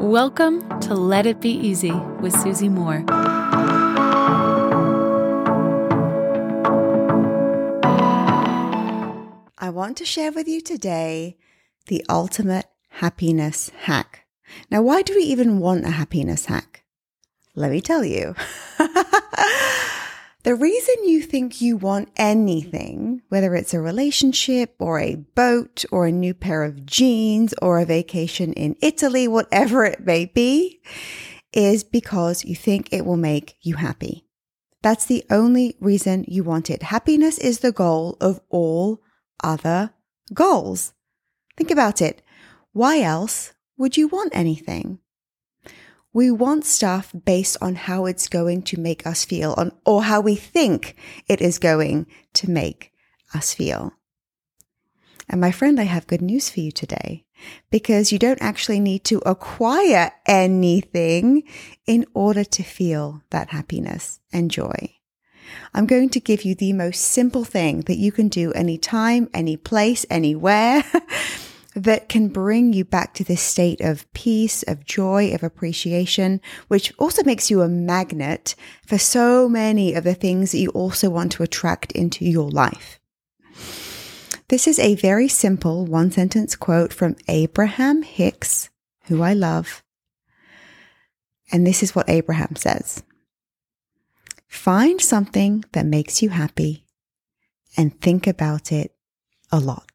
Welcome to Let It Be Easy with Susie Moore. I want to share with you today the ultimate happiness hack. Now, why do we even want a happiness hack? Let me tell you. the reason you think you want anything, whether it's a relationship or a boat or a new pair of jeans or a vacation in Italy, whatever it may be, is because you think it will make you happy. That's the only reason you want it. Happiness is the goal of all other goals. Think about it. Why else would you want anything? We want stuff based on how it's going to make us feel on, or how we think it is going to make us feel. And my friend, I have good news for you today because you don't actually need to acquire anything in order to feel that happiness and joy. I'm going to give you the most simple thing that you can do anytime, any place, anywhere that can bring you back to this state of peace, of joy, of appreciation, which also makes you a magnet for so many of the things that you also want to attract into your life. This is a very simple one sentence quote from Abraham Hicks, who I love. And this is what Abraham says Find something that makes you happy and think about it a lot.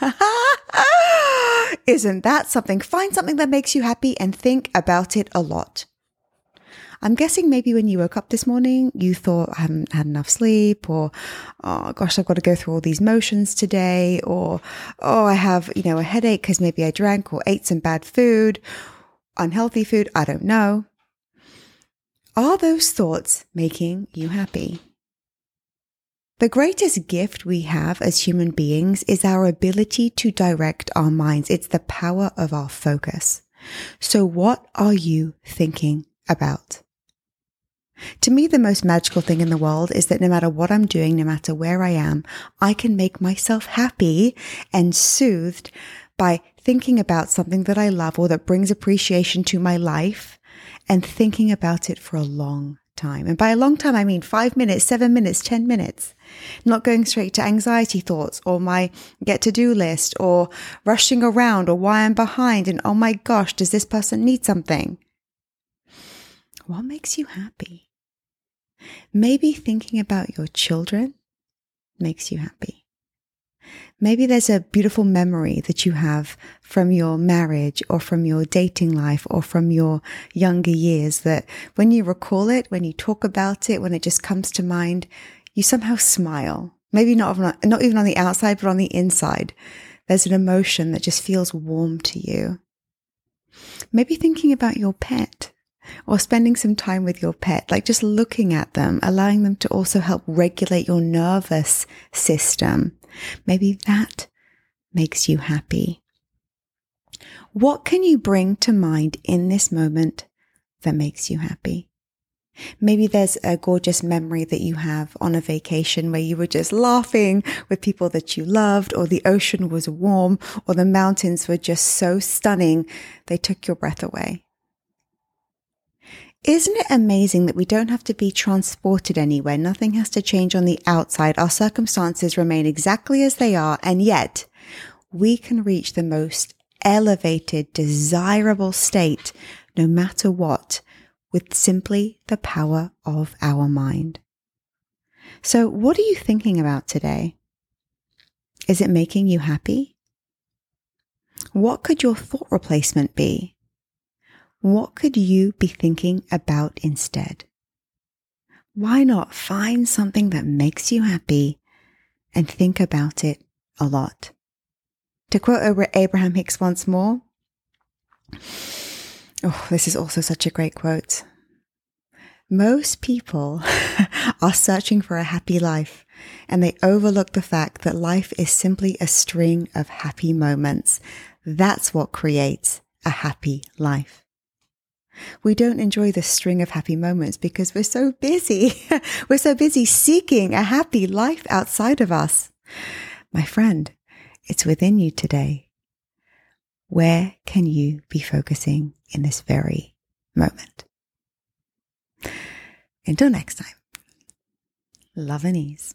Isn't that something? Find something that makes you happy and think about it a lot. I'm guessing maybe when you woke up this morning, you thought, I haven't had enough sleep, or, oh gosh, I've got to go through all these motions today, or, oh, I have, you know, a headache because maybe I drank or ate some bad food, unhealthy food. I don't know. Are those thoughts making you happy? The greatest gift we have as human beings is our ability to direct our minds. It's the power of our focus. So what are you thinking about? To me, the most magical thing in the world is that no matter what I'm doing, no matter where I am, I can make myself happy and soothed by thinking about something that I love or that brings appreciation to my life and thinking about it for a long time. And by a long time, I mean five minutes, seven minutes, 10 minutes. Not going straight to anxiety thoughts or my get to do list or rushing around or why I'm behind and oh my gosh, does this person need something? What makes you happy? Maybe thinking about your children makes you happy. Maybe there's a beautiful memory that you have from your marriage or from your dating life or from your younger years that when you recall it, when you talk about it, when it just comes to mind, you somehow smile. Maybe not, not even on the outside, but on the inside. There's an emotion that just feels warm to you. Maybe thinking about your pet or spending some time with your pet, like just looking at them, allowing them to also help regulate your nervous system Maybe that makes you happy. What can you bring to mind in this moment that makes you happy? Maybe there's a gorgeous memory that you have on a vacation where you were just laughing with people that you loved, or the ocean was warm, or the mountains were just so stunning they took your breath away. Isn't it amazing that we don't have to be transported anywhere? Nothing has to change on the outside. Our circumstances remain exactly as they are. And yet we can reach the most elevated, desirable state no matter what with simply the power of our mind. So what are you thinking about today? Is it making you happy? What could your thought replacement be? What could you be thinking about instead? Why not find something that makes you happy and think about it a lot? To quote Abraham Hicks once more, oh, this is also such a great quote. Most people are searching for a happy life and they overlook the fact that life is simply a string of happy moments. That's what creates a happy life. We don't enjoy the string of happy moments because we're so busy. we're so busy seeking a happy life outside of us. My friend, it's within you today. Where can you be focusing in this very moment? Until next time, love and ease.